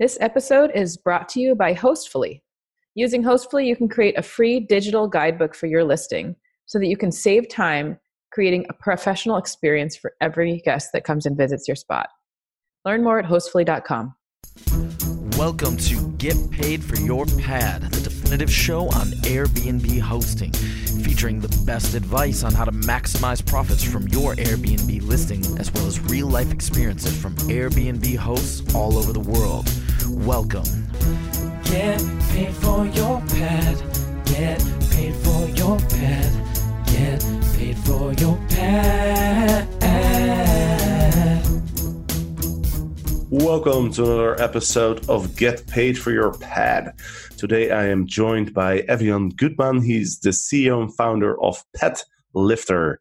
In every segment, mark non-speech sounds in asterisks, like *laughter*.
This episode is brought to you by Hostfully. Using Hostfully, you can create a free digital guidebook for your listing so that you can save time creating a professional experience for every guest that comes and visits your spot. Learn more at hostfully.com. Welcome to Get Paid for Your Pad, the definitive show on Airbnb hosting, featuring the best advice on how to maximize profits from your Airbnb listing, as well as real life experiences from Airbnb hosts all over the world. Welcome. Get paid for your pad. Get paid for your pad. Get paid for your pad. Welcome to another episode of Get Paid for Your Pad. Today I am joined by Evian Gutman. He's the CEO and founder of Pet Lifter.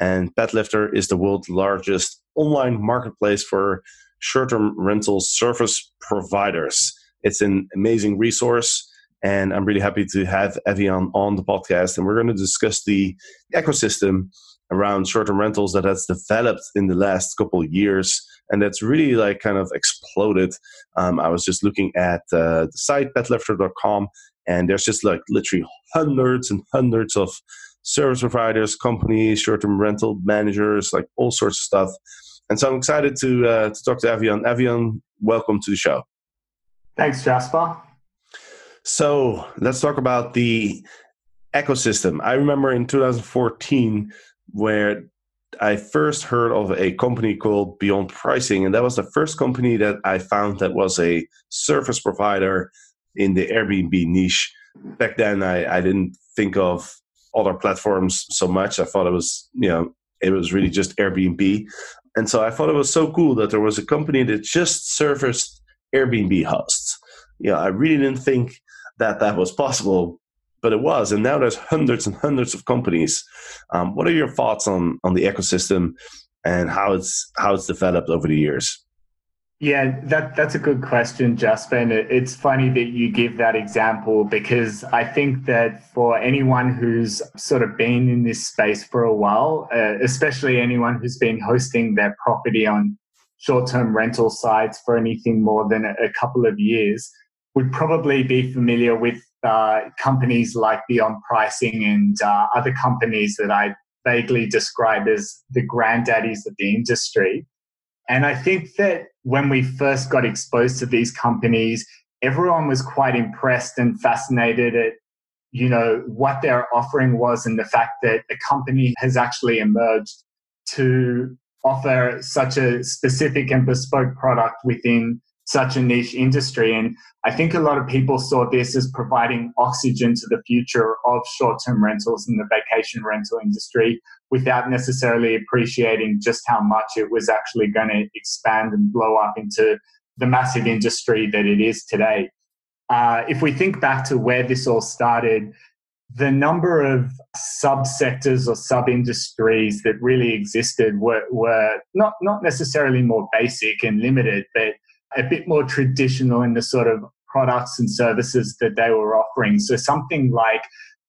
And Padlifter is the world's largest online marketplace for short term rental service providers. It's an amazing resource. And I'm really happy to have Evian on the podcast. And we're going to discuss the ecosystem around short term rentals that has developed in the last couple years and that's really like kind of exploded. Um, I was just looking at uh, the site padlifter.com, and there's just like literally hundreds and hundreds of service providers, companies, short-term rental managers, like all sorts of stuff. And so I'm excited to uh, to talk to Evian. Evian, welcome to the show. Thanks, Jasper. So let's talk about the ecosystem. I remember in 2014 where I first heard of a company called Beyond Pricing, and that was the first company that I found that was a service provider in the Airbnb niche. Back then, I, I didn't think of other platforms so much. I thought it was, you know, it was really just Airbnb. And so I thought it was so cool that there was a company that just serviced Airbnb hosts. You know, I really didn't think that that was possible but it was, and now there's hundreds and hundreds of companies. Um, what are your thoughts on on the ecosystem and how it's how it's developed over the years? Yeah, that that's a good question, Jasper. It's funny that you give that example because I think that for anyone who's sort of been in this space for a while, uh, especially anyone who's been hosting their property on short-term rental sites for anything more than a, couple of years, would probably be familiar with uh, companies like Beyond Pricing and uh, other companies that I vaguely describe as the granddaddies of the industry. And I think that when we first got exposed to these companies, everyone was quite impressed and fascinated at you know what their offering was and the fact that a company has actually emerged to offer such a specific and bespoke product within such a niche industry. And I think a lot of people saw this as providing oxygen to the future of short term rentals in the vacation rental industry without necessarily appreciating just how much it was actually going to expand and blow up into the massive industry that it is today. Uh, if we think back to where this all started, the number of subsectors or sub industries that really existed were, were not, not necessarily more basic and limited, but a bit more traditional in the sort of products and services that they were offering. So something like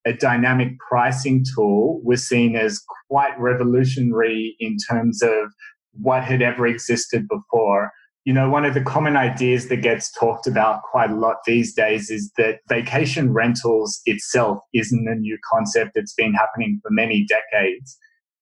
a dynamic pricing tool was seen as quite revolutionary in terms of what had ever existed before. You know, one of the common ideas that gets talked about quite a lot these days is that vacation rentals itself isn't a new concept. It's been happening for many decades.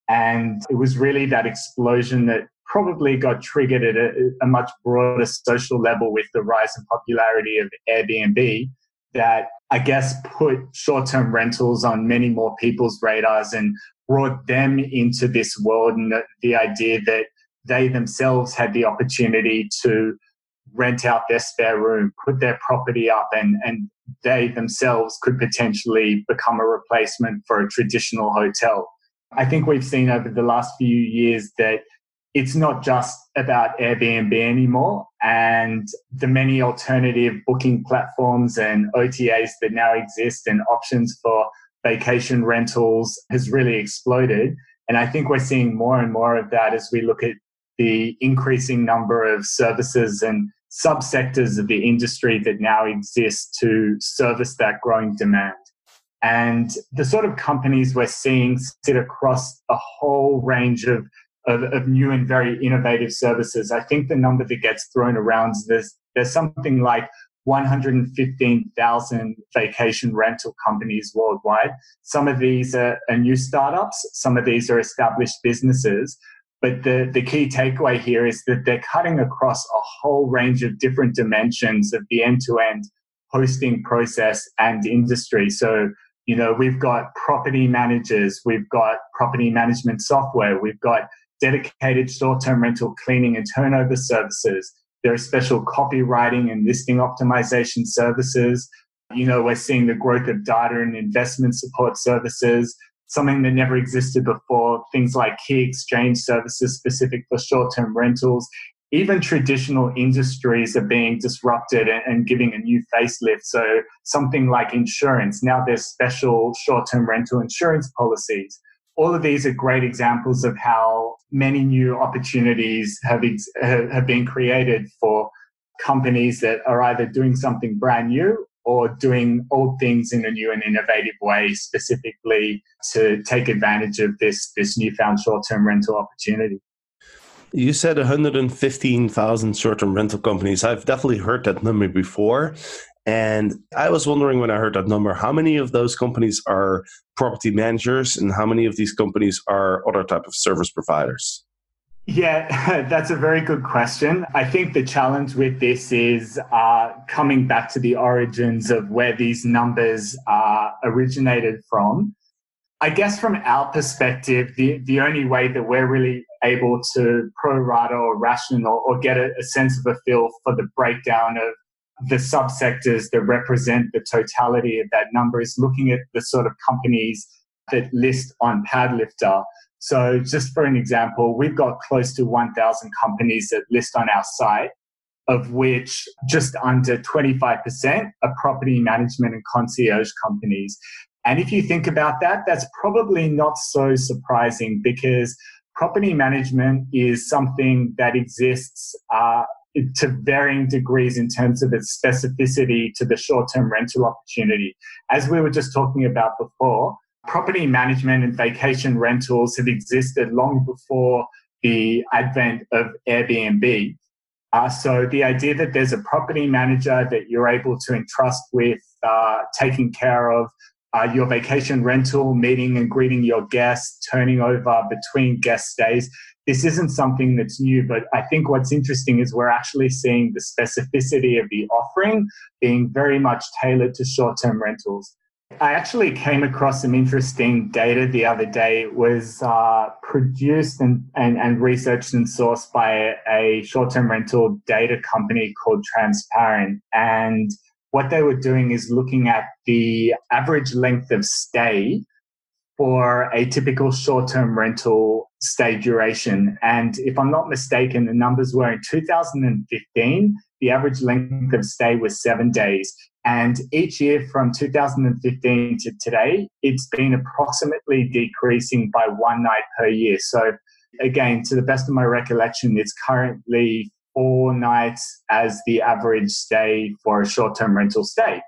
And it was really that explosion that probably got triggered at a, a, much broader social level with the rise in popularity of Airbnb that I guess put short term rentals on many more people's radars and brought them into this world and the, the idea that they themselves had the opportunity to rent out their spare room, put their property up, and, and they themselves could potentially become a replacement for a traditional hotel. I think we've seen over the last few years that it's not just about Airbnb anymore. And the many alternative booking platforms and OTAs that now exist and options for vacation rentals has really exploded. And I think we're seeing more and more of that as we look at the increasing number of services and subsectors of the industry that now exist to service that growing demand. And the sort of companies we're seeing sit across a whole range of of, of new and very innovative services. I think the number that gets thrown around is there's, There's something like 115,000 vacation rental companies worldwide. Some of these are, are, new startups, some of these are established businesses. But the, the key takeaway here is that they're cutting across a whole range of different dimensions of the end to end hosting process and industry. So, you know, we've got property managers, we've got property management software, we've got dedicated short term rental cleaning and turnover services. There are special copywriting and listing optimization services. You know, we're seeing the growth of data and investment support services, something that never existed before. Things like key exchange services specific for short term rentals. Even traditional industries are being disrupted and, giving a new facelift. So, something like insurance, now there's special short term rental insurance policies all of these are great examples of how many new opportunities have, ex- have been created for companies that are either doing something brand new or doing old things in a new and innovative way, specifically to take advantage of this, this newfound short term rental opportunity. You said 115,000 short term rental companies. I've definitely heard that number before. And I was wondering when I heard that number, how many of those companies are property managers and how many of these companies are other type of service providers? Yeah, *laughs* that's a very good question. I think the challenge with this is uh, coming back to the origins of where these numbers uh, originated from. I guess from our perspective, the, the only way that we're really able to pro rata or ration or, or get a, a sense of a feel for the breakdown of the subsectors that represent the totality of that number is looking at the sort of companies that list on Padlifter. So, just for an example, we've got close to 1,000 companies that list on our site, of which just under 25% are property management and concierge companies. And if you think about that, that's probably not so surprising because property management is something that exists uh, to varying degrees in terms of its specificity to the short term rental opportunity. As we were just talking about before, property management and vacation rentals have existed long before the advent of Airbnb. Uh, so the idea that there's a property manager that you're able to entrust with uh, taking care of uh, your vacation rental, meeting and greeting your guests, turning over between guest stays this isn't something that's new, but I think what's interesting is we're actually seeing the specificity of the offering being very much tailored to short term rentals. I actually came across some interesting data the other day. It was uh, produced and, and, and researched and sourced by a short term rental data company called Transparent. And what they were doing is looking at the average length of stay for a typical short term rental stay duration. And if I'm not mistaken, the numbers were in 2015, the average length of stay was seven days. And each year from 2015 to today, it's been approximately decreasing by one night per year. So, again, to the best of my recollection, it's currently four nights as the average stay for a short term rental stay.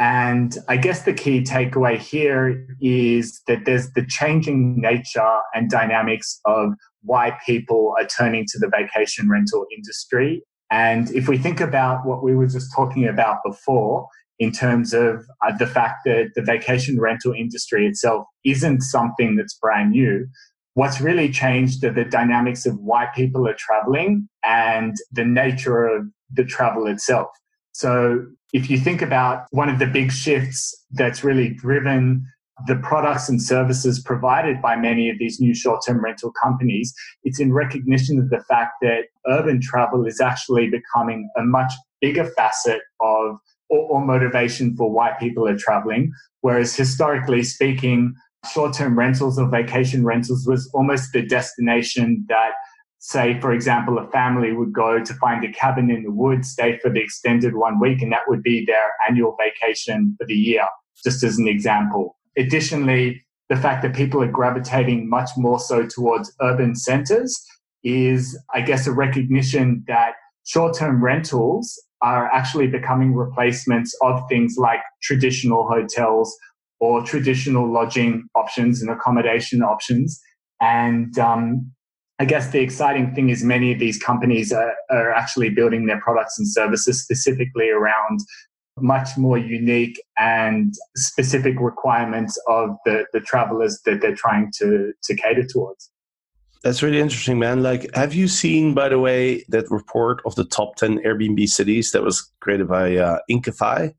And I guess the key takeaway here is that there's the changing nature and dynamics of why people are turning to the vacation rental industry. And if we think about what we were just talking about before, in terms of uh, the fact that the vacation rental industry itself isn't something that's brand new, what's really changed are the dynamics of why people are traveling and the nature of the travel itself. So if you think about one of the big shifts that's really driven the products and services provided by many of these new short term rental companies, it's in recognition of the fact that urban travel is actually becoming a much bigger facet of or, or motivation for why people are traveling. Whereas historically speaking, short term rentals or vacation rentals was almost the destination that say, for example, a family would go to find a cabin in the woods, stay for the extended one week, and that would be their annual vacation for the year, just as an example. Additionally, the fact that people are gravitating much more so towards urban centers is, I guess, a recognition that short term rentals are actually becoming replacements of things like traditional hotels or traditional lodging options and accommodation options. And um, I guess the exciting thing is many of these companies are, are actually building their products and services specifically around much more unique and specific requirements of the, the travelers that they're trying to, to cater towards. That's really interesting, man. Like, have you seen, by the way, that report of the top 10 Airbnb cities that was created by uh, Inkify?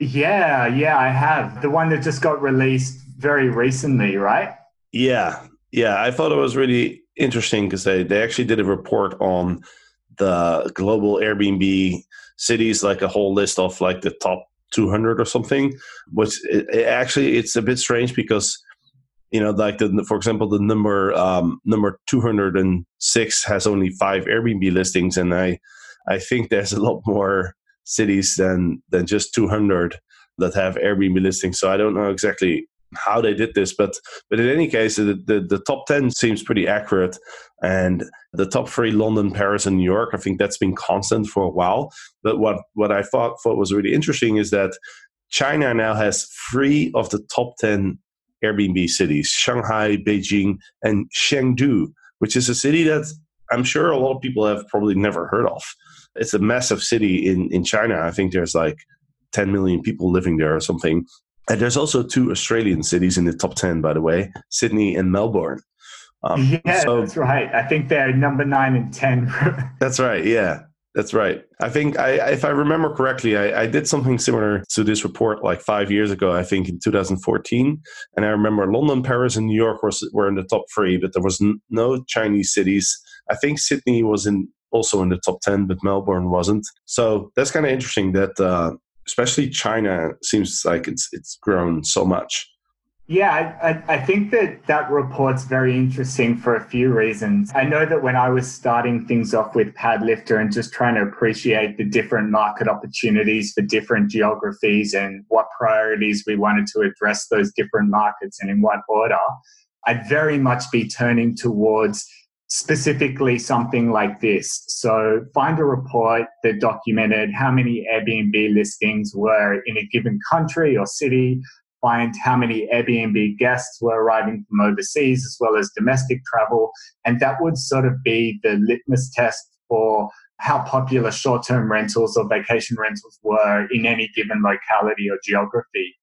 Yeah, yeah, I have. The one that just got released very recently, right? Yeah, yeah. I thought it was really interesting because they, they actually did a report on the global Airbnb cities, like a whole list of like the top 200 or something. Which it, it actually it's a bit strange because you know like the for example the number um, number 206 has only five Airbnb listings, and I I think there's a lot more cities than than just 200 that have Airbnb listings. So I don't know exactly how they did this, but but in any case, the, the, the top ten seems pretty accurate, and the top three London, Paris, and New York. I think that's been constant for a while. But what what I thought thought was really interesting is that China now has three of the top ten Airbnb cities: Shanghai, Beijing, and Chengdu, which is a city that I'm sure a lot of people have probably never heard of. It's a massive city in in China. I think there's like 10 million people living there or something. And there's also two Australian cities in the top 10, by the way Sydney and Melbourne. Um, yeah, so, that's right. I think they're number nine and 10. *laughs* that's right. Yeah. That's right. I think I, if I remember correctly, I, I, did something similar to this report like five years ago. I think in 2014, and I remember London, Paris, and New York were were in the top three, but there was n- no Chinese cities. I think Sydney was in also in the top 10, but Melbourne wasn't. So that's kind of interesting that uh, especially China seems like it's it's grown so much. Yeah, I, I, think that that report's very interesting for a few reasons. I know that when I was starting things off with Padlifter and just trying to appreciate the different market opportunities for different geographies and what priorities we wanted to address those different markets and in what order, I'd very much be turning towards specifically something like this. So find a report that documented how many Airbnb listings were in a given country or city, find how many Airbnb guests were arriving from overseas as well as domestic travel. And that would sort of be the litmus test for how popular short term rentals or vacation rentals were in any given locality or geography.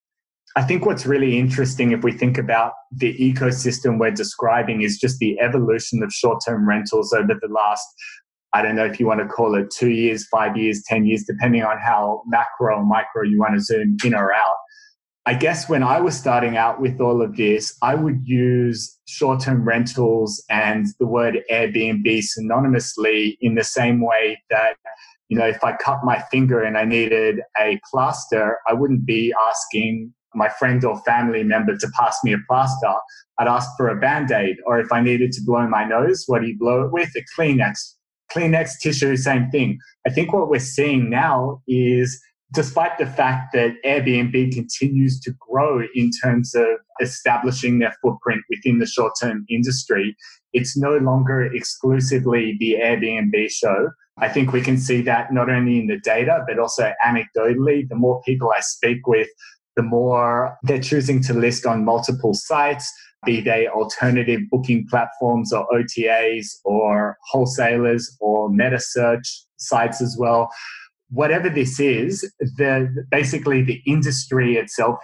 I think what's really interesting if we think about the ecosystem we're describing is just the evolution of short term rentals over the last, I don't know if you want to call it two years, five years, 10 years, depending on how macro or micro you want to zoom in or out. I guess when I was starting out with all of this, I would use short term rentals and the word Airbnb synonymously in the same way that you know, if I cut my finger and I needed a plaster, I wouldn't be asking my friend or family member to pass me a plaster, I'd ask for a band aid. Or if I needed to blow my nose, what do you blow it with? A Kleenex. Kleenex tissue, same thing. I think what we're seeing now is despite the fact that Airbnb continues to grow in terms of establishing their footprint within the short term industry, it's no longer exclusively the Airbnb show. I think we can see that not only in the data, but also anecdotally. The more people I speak with, the more they're choosing to list on multiple sites, be they alternative booking platforms or OTAs or wholesalers or meta search sites as well. Whatever this is, the, basically the industry itself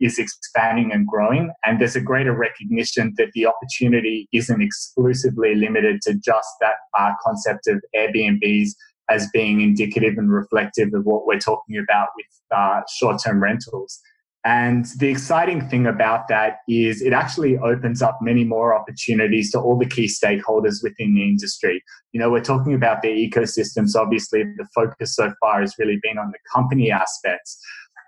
is expanding and growing, and there's a greater recognition that the opportunity isn't exclusively limited to just that uh, concept of Airbnbs as being indicative and reflective of what we're talking about with uh, short-term rentals. And the exciting thing about that is it actually opens up many more opportunities to all the key stakeholders within the industry. You know, we're talking about the ecosystems. Obviously, the focus so far has really been on the company aspects.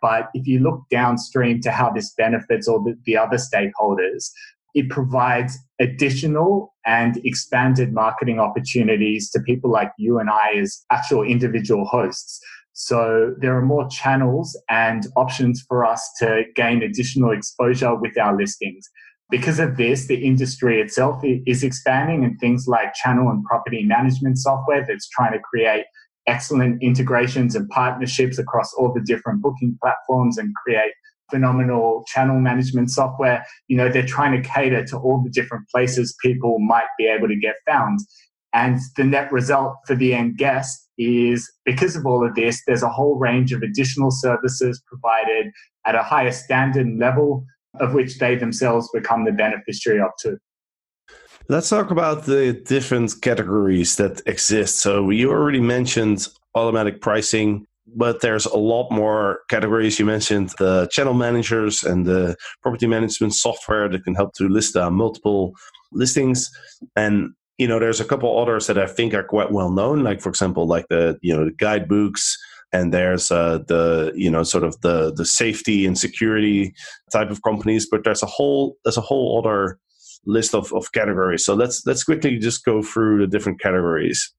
But if you look downstream to how this benefits all the, the other stakeholders, it provides additional and expanded marketing opportunities to people like you and I as actual individual hosts. So there are more channels and options for us to gain additional exposure with our listings. Because of this, the industry itself is expanding and things like channel and property management software that's trying to create excellent integrations and partnerships across all the different booking platforms and create phenomenal channel management software. You know, they're trying to cater to all the different places people might be able to get found. And the net result for the end guest is because of all of this, there's a whole range of additional services provided at a higher standard level of which they themselves become the beneficiary of too. Let's talk about the different categories that exist. So you already mentioned automatic pricing, but there's a lot more categories. You mentioned the channel managers and the property management software that can help to list uh, multiple listings. And you know, there's a couple others that I think are quite well known, like for example, like the you know the guidebooks, and there's uh, the you know sort of the the safety and security type of companies. But there's a whole there's a whole other list of, of categories. So let's let's quickly just go through the different categories.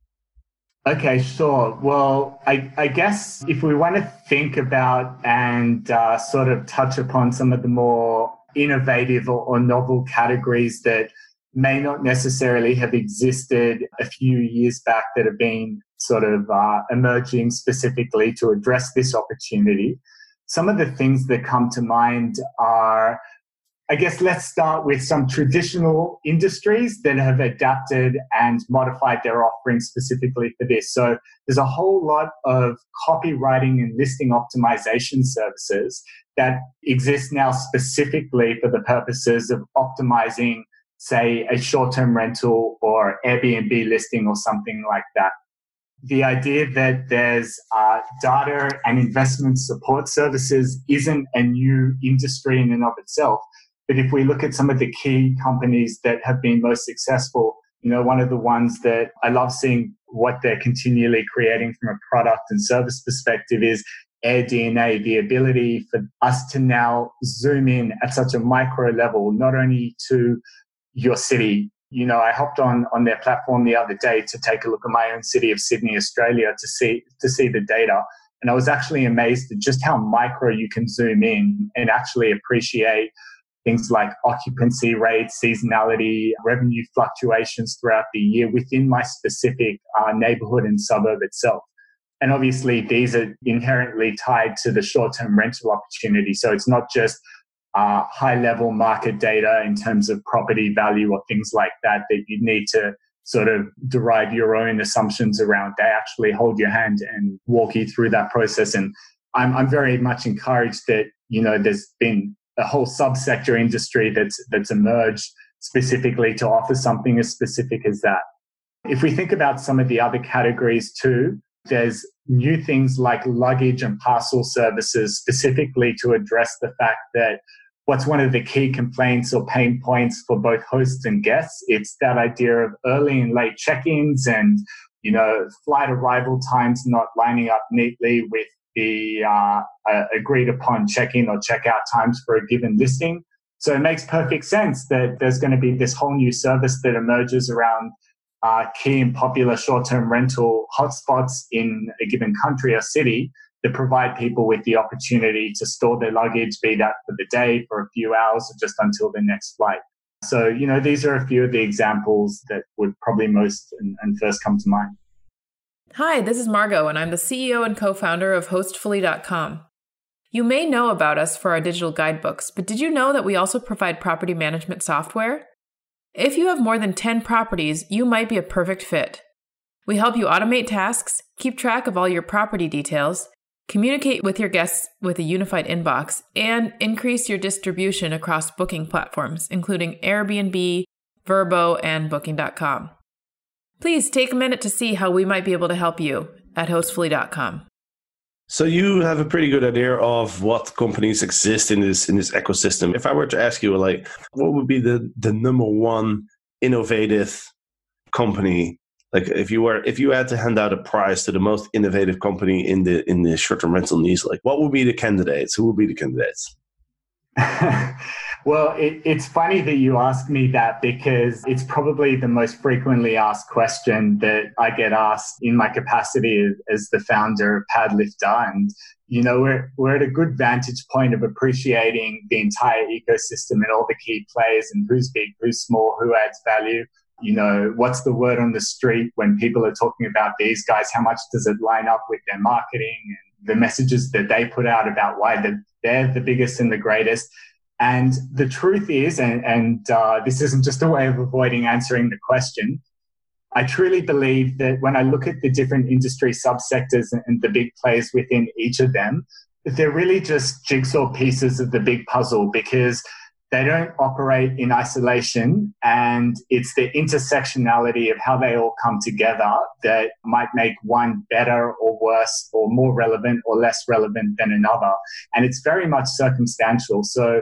Okay, sure. Well, I, I guess if we want to think about and uh, sort of touch upon some of the more innovative or, or novel categories that may not necessarily have existed a few years back that have been sort of uh, emerging specifically to address this opportunity. Some of the things that come to mind are, I guess, let's start with some traditional industries that have adapted and modified their offerings specifically for this. So there's a whole lot of copywriting and listing optimization services that exist now specifically for the purposes of optimizing say a short term rental or Airbnb listing or something like that. The idea that there's uh, data and investment support services isn't a new industry in and of itself. But if we look at some of the key companies that have been most successful, you know, one of the ones that I love seeing what they're continually creating from a product and service perspective is AirDNA, the ability for us to now zoom in at such a micro level, not only to your city. You know, I hopped on on their platform the other day to take a look at my own city of Sydney, Australia, to see to see the data, and I was actually amazed at just how micro you can zoom in and actually appreciate things like occupancy rates, seasonality, revenue fluctuations throughout the year within my specific uh, neighborhood and suburb itself. And obviously, these are inherently tied to the short term rental opportunity. So it's not just uh, high level market data in terms of property value or things like that that you need to sort of derive your own assumptions around. They actually hold your hand and walk you through that process. And I'm, I'm very much encouraged that, you know, there's been a whole subsector industry that's, that's emerged specifically to offer something as specific as that. If we think about some of the other categories too, there's new things like luggage and parcel services specifically to address the fact that what's one of the key complaints or pain points for both hosts and guests. It's that idea of early and late check-ins and you know flight arrival times not lining up neatly with the uh, agreed upon check-in or check-out times for a given listing. So it makes perfect sense that there's going to be this whole new service that emerges around uh, key and popular short-term rental hotspots in a given country or city that provide people with the opportunity to store their luggage, be that for the day, for a few hours, or just until the next flight. So, you know, these are a few of the examples that would probably most and, and first come to mind. Hi, this is Margot, and I'm the CEO and co founder of Hostfully.com. You may know about us for our digital guidebooks, but did you know that we also provide property management software? If you have more than 10 properties, you might be a perfect fit. We help you automate tasks, keep track of all your property details, communicate with your guests with a unified inbox, and increase your distribution across booking platforms, including Airbnb, Vrbo, and Booking.com. Please take a minute to see how we might be able to help you at hostfully.com. So you have a pretty good idea of what companies exist in this in this ecosystem. If I were to ask you, like, what would be the the number one innovative company like if you were if you had to hand out a prize to the most innovative company in the in the short-term rental niche like what would be the candidates who would be the candidates *laughs* well it, it's funny that you ask me that because it's probably the most frequently asked question that i get asked in my capacity as the founder of padlifter and you know we're, we're at a good vantage point of appreciating the entire ecosystem and all the key players and who's big who's small who adds value you know, what's the word on the street when people are talking about these guys? How much does it line up with their marketing and the messages that they put out about why they're the biggest and the greatest. And the truth is, and, and uh, this isn't just a way of avoiding answering the question, I truly believe that when I look at the different industry subsectors and the big players within each of them, they're really just jigsaw pieces of the big puzzle because they don't operate in isolation and it's the intersectionality of how they all come together that might make one better or worse or more relevant or less relevant than another. And it's very much circumstantial. So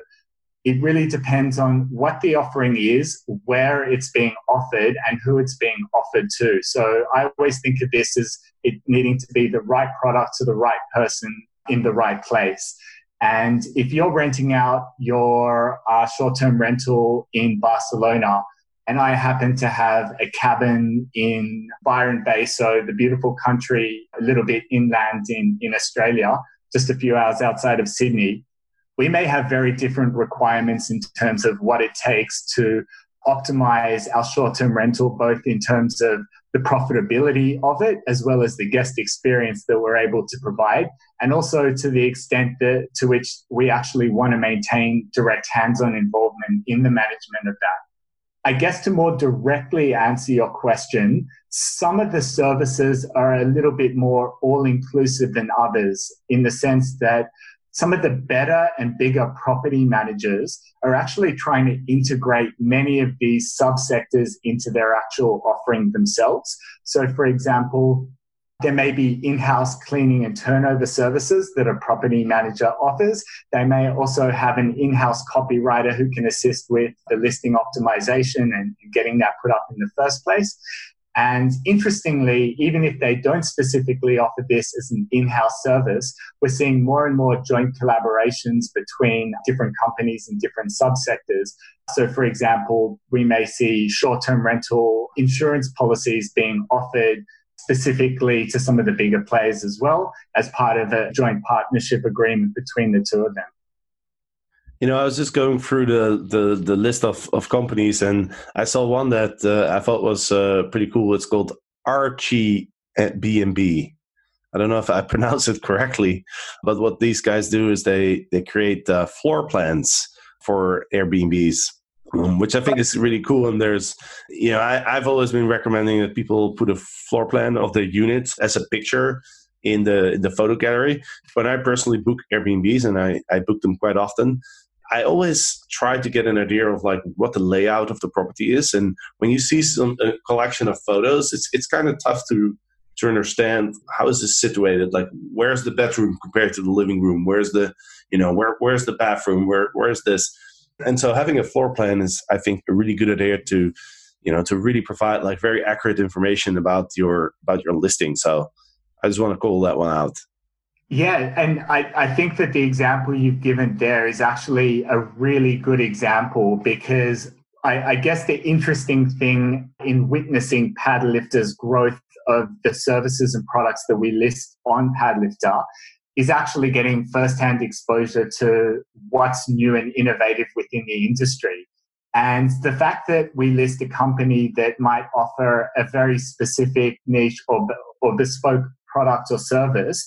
it really depends on what the offering is where it's being offered and who it's being offered to. So i always think of this as it needing to be the right product to the right person in the right place. And if you're renting out your uh, short term rental in Barcelona, and I happen to have a cabin in Byron Bay, so the beautiful country a little bit inland in, in Australia, just a few hours outside of Sydney, we may have very different requirements in terms of what it takes to optimize our short term rental, both in terms of the profitability of it, as well as the guest experience that we're able to provide, and also to the extent that, to which we actually want to maintain direct hands on involvement in the management of that. I guess to more directly answer your question, some of the services are a little bit more all inclusive than others in the sense that some of the better and bigger property managers are actually trying to integrate many of these subsectors into their actual offering themselves. So, for example, there may be in house cleaning and turnover services that a property manager offers. They may also have an in house copywriter who can assist with the listing optimization and getting that put up in the first place. And interestingly, even if they don't specifically offer this as an in house service, we're seeing more and more joint collaborations between different companies and different subsectors. So, for example, we may see short term rental insurance policies being offered specifically to some of the bigger players as well as part of a joint partnership agreement between the two of them. You know, I was just going through the the, the list of, of companies, and I saw one that uh, I thought was uh, pretty cool. It's called Archie at B and B. I don't know if I *laughs* pronounce it correctly, but what these guys do is they they create uh, floor plans for Airbnbs, um, which I think is really cool. And there's, you know, I, I've always been recommending that people put a floor plan of the units as a picture in the in the photo gallery. When I personally book Airbnbs, and I, I book them quite often, I always try to get an idea of like what the layout of the property is, and when you see some a collection of photos, it's it's kind of tough to to understand how is this situated. Like, where's the bedroom compared to the living room? Where's the you know where where's the bathroom? Where where's this? And so having a floor plan is, I think, a really good idea to you know to really provide like very accurate information about your about your listing. So I just want to call that one out. Yeah, and I, I think that the example you've given there is actually a really good example because I, I guess the interesting thing in witnessing Padlifter's growth of the services and products that we list on Padlifter is actually getting firsthand exposure to what's new and innovative within the industry. And the fact that we list a company that might offer a very specific niche or, or bespoke product or service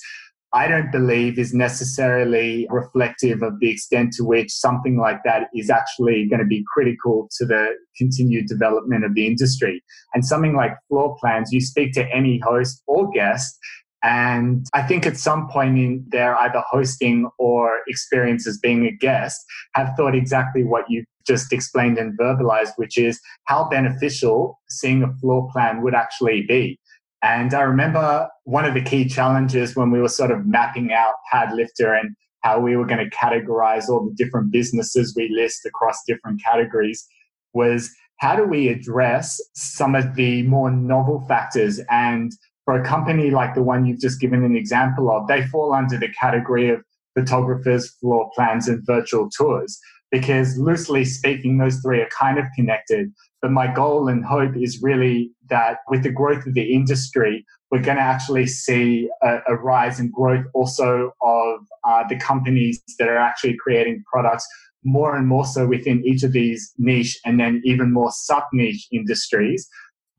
I don't believe is necessarily reflective of the extent to which something like that is actually going to be critical to the continued development of the industry. And something like floor plans, you speak to any host or guest, and I think at some point in their either hosting or experience as being a guest, have thought exactly what you've just explained and verbalized, which is how beneficial seeing a floor plan would actually be. And I remember one of the key challenges when we were sort of mapping out Padlifter and how we were going to categorize all the different businesses we list across different categories was how do we address some of the more novel factors and for a company like the one you've just given an example of, they fall under the category of photographers, floor plans, and virtual tours. Because loosely speaking, those three are kind of connected. But my goal and hope is really that with the growth of the industry, we're going to actually see a, a rise in growth also of uh, the companies that are actually creating products more and more so within each of these niche and then even more sub niche industries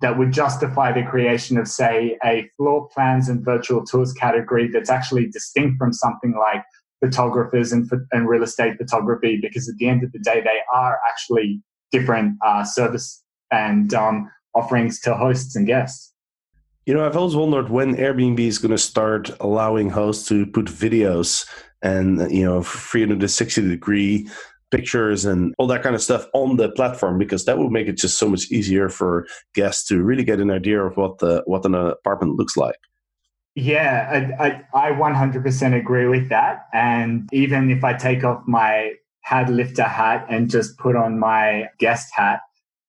that would justify the creation of, say, a floor plans and virtual tours category that's actually distinct from something like photographers and, and real estate photography, because at the end of the day, they are actually different uh, service and um, offerings to hosts and guests. You know, I've always wondered when Airbnb is going to start allowing hosts to put videos and, you know, 360 degree pictures and all that kind of stuff on the platform because that would make it just so much easier for guests to really get an idea of what the what an apartment looks like. Yeah, I, I, I 100% agree with that. And even if I take off my Padlifter hat and just put on my guest hat,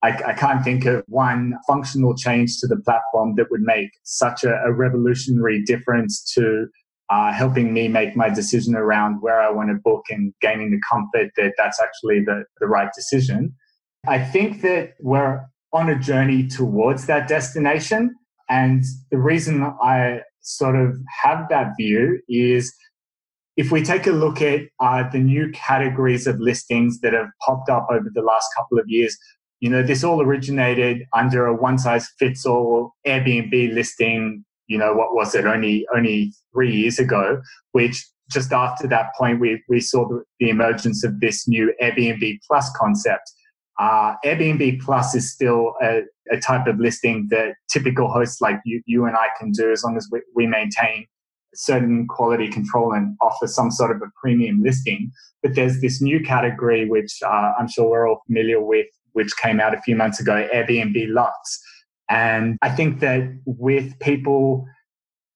I, I, can't think of one functional change to the platform that would make such a, a revolutionary difference to uh, helping me make my decision around where I want to book and gaining the comfort that that's actually the, the right decision. I think that we're on a journey towards that destination. And the reason I sort of have that view is if we take a look at uh, the new categories of listings that have popped up over the last couple of years, you know, this all originated under a one size fits all Airbnb listing, you know, what was it, only only three years ago, which just after that point, we, we saw the, the emergence of this new Airbnb Plus concept. Uh, Airbnb Plus is still a, a, type of listing that typical hosts like you, you and I can do as long as we, we maintain certain quality control and offer some sort of a premium listing. But there's this new category, which uh, I'm sure we're all familiar with, which came out a few months ago, Airbnb Luxe. And I think that with people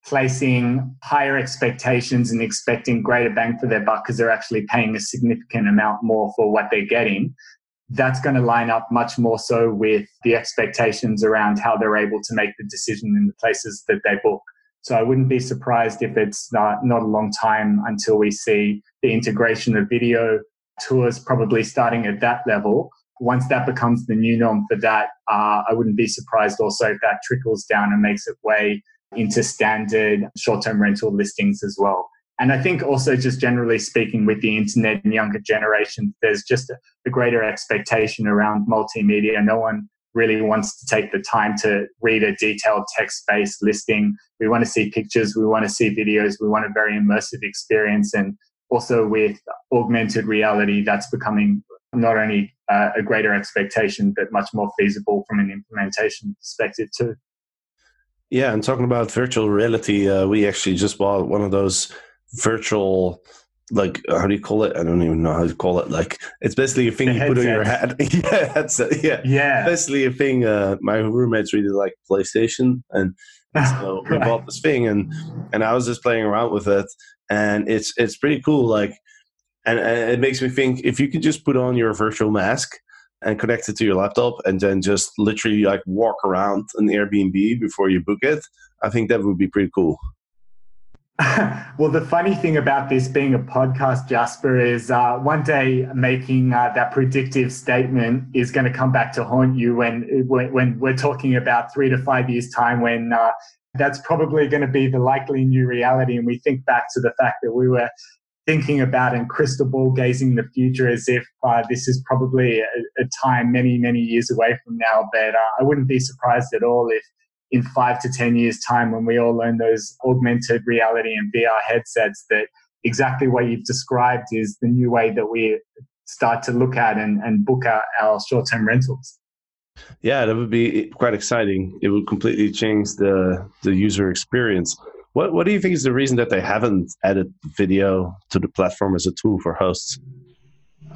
placing higher expectations and expecting greater bang for their buck because they're actually paying a significant amount more for what they're getting, that's going to line up much more so with the expectations around how they're able to make the decision in the places that they book. So I wouldn't be surprised if it's not, not a long time until we see the integration of video tours probably starting at that level once that becomes the new norm for that, uh, I wouldn't be surprised also if that trickles down and makes its way into standard short term rental listings as well. And I think also, just generally speaking, with the internet and younger generations, there's just a, a greater expectation around multimedia. No one really wants to take the time to read a detailed text based listing. We want to see pictures, we want to see videos, we want a very immersive experience. And also with augmented reality, that's becoming not only uh, a greater expectation, but much more feasible from an implementation perspective too. Yeah, and talking about virtual reality, uh, we actually just bought one of those virtual like how do you call it? I don't even know how to call it. Like it's basically a thing the you headset. put on your head. *laughs* yeah, that's it. Yeah, yeah. Basically a thing. Uh, my roommates really like PlayStation, and *laughs* so we bought this thing, and and I was just playing around with it, and it's it's pretty cool. Like and, and it makes me think if you could just put on your virtual mask and connect it to your laptop and then just literally like walk around an Airbnb before you book it, I think that would be pretty cool. *laughs* well, the funny thing about this being a podcast, Jasper, is uh, one day making uh, that predictive statement is going to come back to haunt you when, when, when we're talking about three to five years' time when uh, that's probably going to be the likely new reality. And we think back to the fact that we were thinking about and crystal ball gazing the future as if uh, this is probably a, a, time many, many years away from now. But uh, I wouldn't be surprised at all if in five to 10 years' time, when we all learn those augmented reality and VR headsets, that exactly what you've described is the new way that we start to look at and, and book our, our short term rentals. Yeah, that would be quite exciting. It would completely change the, the user experience. What What do you think is the reason that they haven't added video to the platform as a tool for hosts?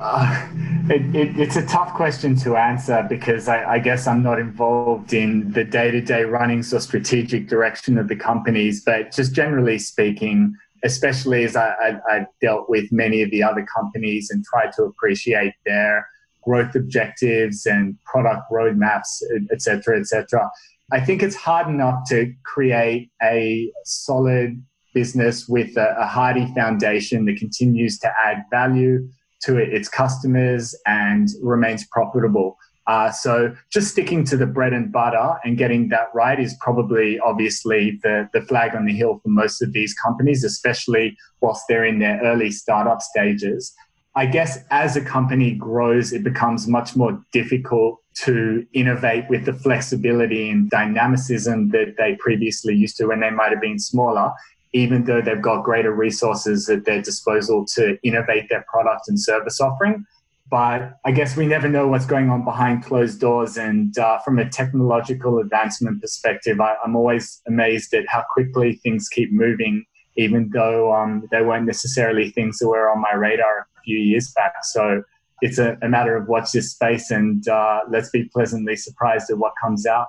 Uh, it, it, it's a tough question to answer because I, I guess I'm not involved in the day to day runnings or strategic direction of the companies. But just generally speaking, especially as I, I, I dealt with many of the other companies and tried to appreciate their growth objectives and product roadmaps, et cetera, et cetera. I think it's hard enough to create a solid business with a, a hardy foundation that continues to add value to it, its customers and remains profitable. Uh, so just sticking to the bread and butter and getting that right is probably obviously the, the flag on the hill for most of these companies, especially whilst they're in their early startup stages. I guess as a company grows, it becomes much more difficult to innovate with the flexibility and dynamicism that they previously used to when they might have been smaller, even though they've got greater resources at their disposal to innovate their product and service offering. But I guess we never know what's going on behind closed doors. And uh, from a technological advancement perspective, I, am always amazed at how quickly things keep moving, even though um, they weren't necessarily things that were on my radar a few years back. So it's a, a matter of watch this space and uh, let's be pleasantly surprised at what comes out.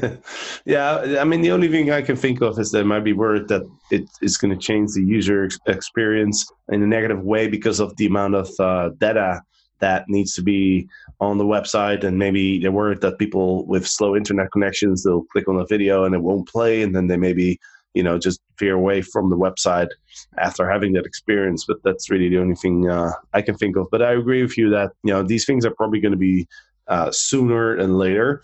*laughs* yeah, I mean, the only thing I can think of is there might be word that it is going to change the user experience in a negative way because of the amount of uh, data that needs to be on the website and maybe they're worried that people with slow internet connections they'll click on a video and it won't play and then they maybe you know just veer away from the website after having that experience but that's really the only thing uh, i can think of. But i agree with you that you know these things are probably going to be uh, sooner and later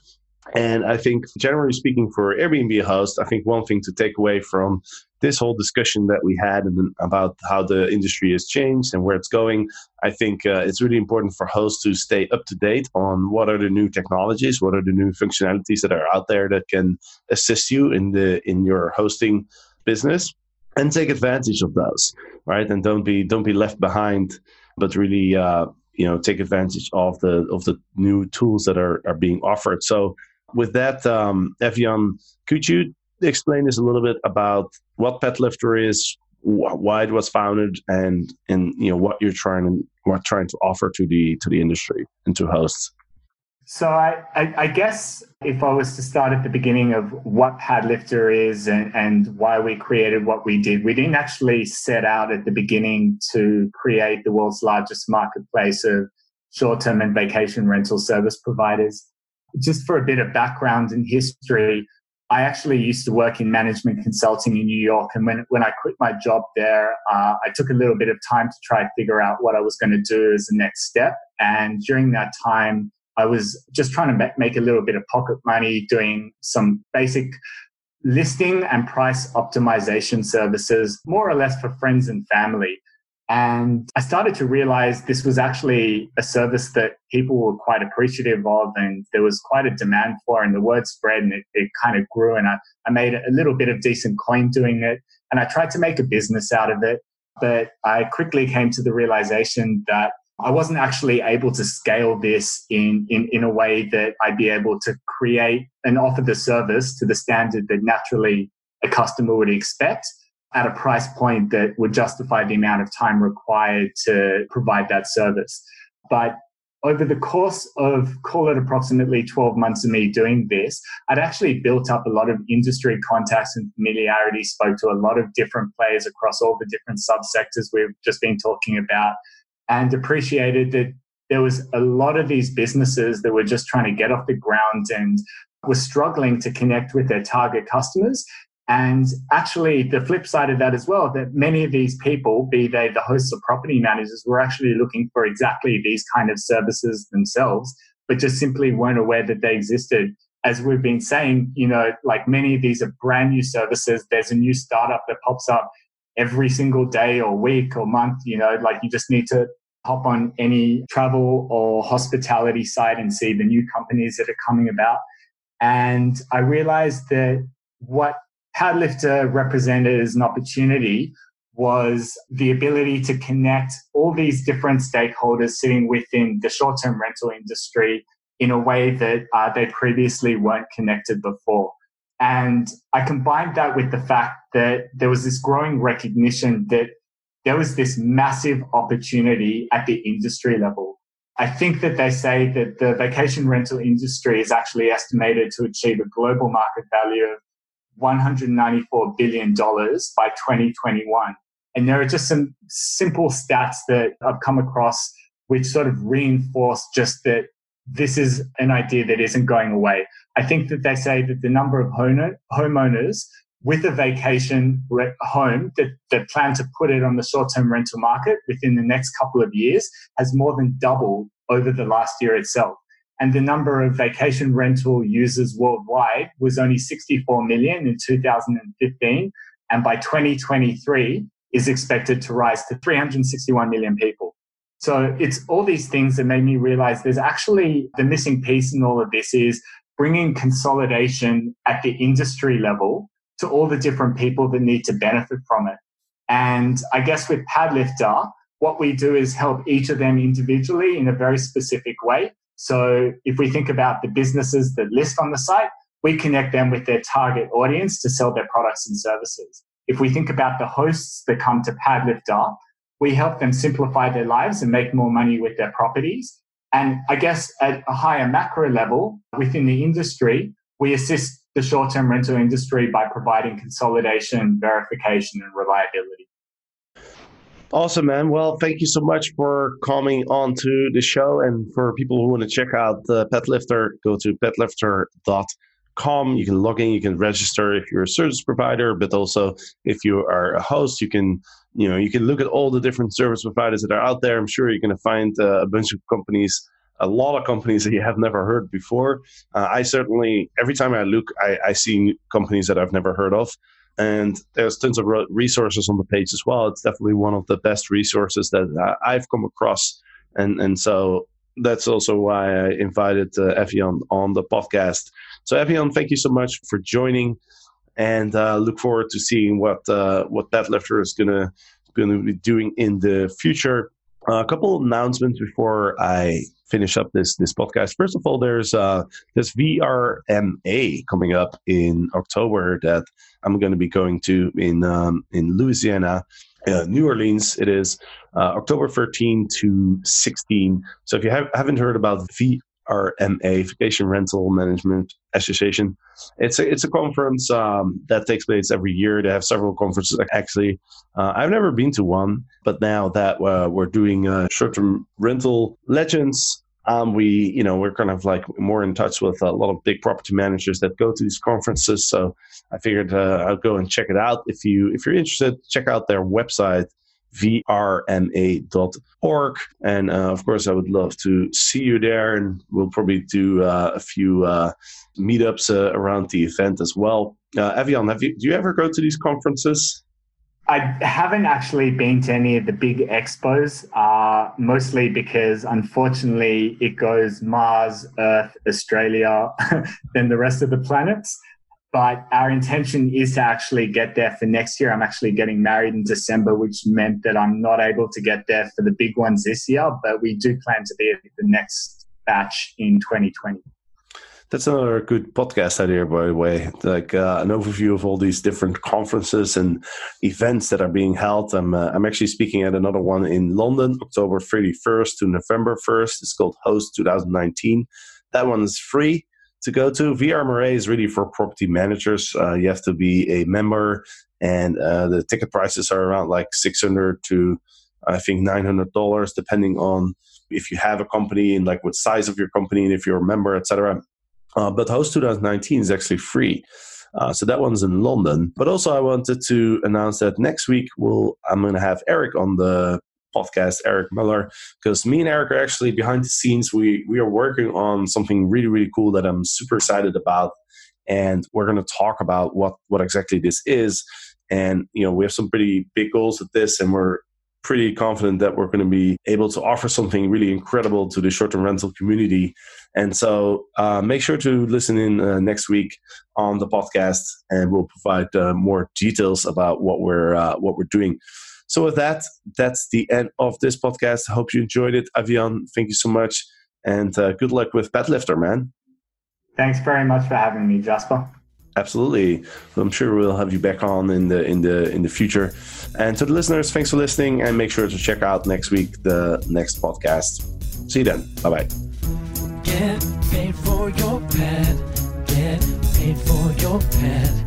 and I think, generally speaking, for Airbnb host, I think one thing to take away from this whole discussion that we had and about how the industry has changed and where it's going, I think uh, it's really important for hosts to stay up to date on what are the new technologies, what are the new functionalities that are out there that can assist you in the in your hosting business, and take advantage of those, right? And don't be don't be left behind, but really. Uh, you know, take advantage of the of the new tools that are, are being offered. So with that, um, Evian, could you explain us a little bit about what PadLifter is, wh- why it was founded, and and you know what you're trying to what trying to offer to the to the industry and to hosts? So I, I, I, guess if I was to start at the beginning of what PadLifter is and, and why we created what we did, we didn't actually set out at the beginning to create the world's largest marketplace of short-term and vacation rental service providers just for a bit of background and history, I actually used to work in management consulting in New York. And when, when I quit my job there, uh, I took a little bit of time to try to figure out what I was going to do as the next step. And during that time, I was just trying to make a little bit of pocket money doing some basic listing and price optimization services, more or less for friends and family. And I started to realize this was actually a service that people were quite appreciative of and there was quite a demand for and the word spread and it, it kind of grew and I, I made a little bit of decent coin doing it and I tried to make a business out of it. But I quickly came to the realization that I wasn't actually able to scale this in, in, in a way that I'd be able to create and offer the service to the standard that naturally a customer would expect at a price point that would justify the amount of time required to provide that service. But over the course of call it approximately 12 months of me doing this, I'd actually built up a lot of industry contacts and familiarity, spoke to a lot of different players across all the different subsectors we've just been talking about, and appreciated that there was a lot of these businesses that were just trying to get off the ground and were struggling to connect with their target customers and actually, the flip side of that as well, that many of these people, be they the hosts or property managers, were actually looking for exactly these kind of services themselves, but just simply weren't aware that they existed. As we've been saying, you know, like many of these are brand new services. There's a new startup that pops up every single day or week or month. You know, like you just need to hop on any travel or hospitality site and see the new companies that are coming about. And I realized that what PadLifter represented as an opportunity was the ability to connect all these different stakeholders sitting within the short term rental industry in a way that uh, they previously weren't connected before. And I combined that with the fact that there was this growing recognition that there was this massive opportunity at the industry level. I think that they say that the vacation rental industry is actually estimated to achieve a global market value of $194 billion by 2021. And there are just some simple stats that I've come across which sort of reinforce just that this is an idea that isn't going away. I think that they say that the number of homeowners with a vacation home that, that plan to put it on the short term rental market within the next couple of years has more than doubled over the last year itself and the number of vacation rental users worldwide was only 64 million in 2015 and by 2023 is expected to rise to 361 million people So it's all these things that made me realize there's actually the missing piece in all of this is bringing consolidation at the industry level to all the different people that need to benefit from it. And I guess with Padlifter, what we do is help each of them individually in a very specific way. So if we think about the businesses that list on the site, we connect them with their target audience to sell their products and services. If we think about the hosts that come to Padlifter, we help them simplify their lives and make more money with their properties. And I guess at a higher macro level within the industry, we assist the short term rental industry by providing consolidation, verification, and reliability. Awesome, man. Well, thank you so much for coming on to the show. And for people who want to check out the Padlifter, go to padlifter.com. You can log in, you can register if you're a service provider, but also if you are a host, you can you know you can look at all the different service providers that are out there. I'm sure you're going to find uh, a bunch of companies a lot of companies that you have never heard before. Uh, I certainly, every time I look, I, I, see companies that I've never heard of. And there's tons of resources on the page as well. It's definitely one of the best resources that I've come across. And, and so that's also why I invited uh, Evian on the podcast. So, Evian, thank you so much for joining. And uh, look forward to seeing what uh, what Padlifter is gonna gonna be doing in the future. Uh, a couple announcements before I finish up this this podcast. First of all, there's uh, this VRMA coming up in October that I'm going to be going to in um, in Louisiana, uh, New Orleans. It is uh, October 13 to 16. So if you have, haven't heard about VRMA, Vacation Rental Management Association, it's a, it's a conference um, that takes place every year. They have several conferences actually. Uh, I've never been to one, but now that uh, we're doing uh, short-term rental legends, um, we you know we're kind of like more in touch with a lot of big property managers that go to these conferences. So I figured uh, I'll go and check it out. If you if you're interested, check out their website vrma.org. And uh, of course, I would love to see you there. And we'll probably do uh, a few uh, meetups uh, around the event as well. Uh, Evian, have you, do you ever go to these conferences? I haven't actually been to any of the big expos, uh, mostly because unfortunately it goes Mars, Earth, Australia, *laughs* then the rest of the planets. But our intention is to actually get there for next year. I'm actually getting married in December, which meant that I'm not able to get there for the big ones this year, but we do plan to be at the next batch in 2020. That's another good podcast idea, by the way. Like uh, an overview of all these different conferences and events that are being held. I'm uh, I'm actually speaking at another one in London, October 31st to November 1st. It's called Host 2019. That one is free to go to. VRMA is really for property managers. Uh, you have to be a member, and uh, the ticket prices are around like 600 to I think 900 dollars, depending on if you have a company and like what size of your company and if you're a member, etc. Uh, but Host 2019 is actually free. Uh, so that one's in London. But also, I wanted to announce that next week we'll I'm going to have Eric on the podcast, Eric Miller, because me and Eric are actually behind the scenes. We we are working on something really really cool that I'm super excited about, and we're going to talk about what what exactly this is. And you know, we have some pretty big goals with this, and we're pretty confident that we're going to be able to offer something really incredible to the short-term rental community. And so, uh, make sure to listen in uh, next week on the podcast, and we'll provide uh, more details about what we're uh, what we're doing. So, with that, that's the end of this podcast. I hope you enjoyed it, Evian, Thank you so much, and uh, good luck with Padlifter, man. Thanks very much for having me, Jasper. Absolutely. I'm sure we'll have you back on in the in the in the future. And to the listeners, thanks for listening and make sure to check out next week the next podcast. See you then. Bye bye. Get paid for your pad. Get paid for your pad.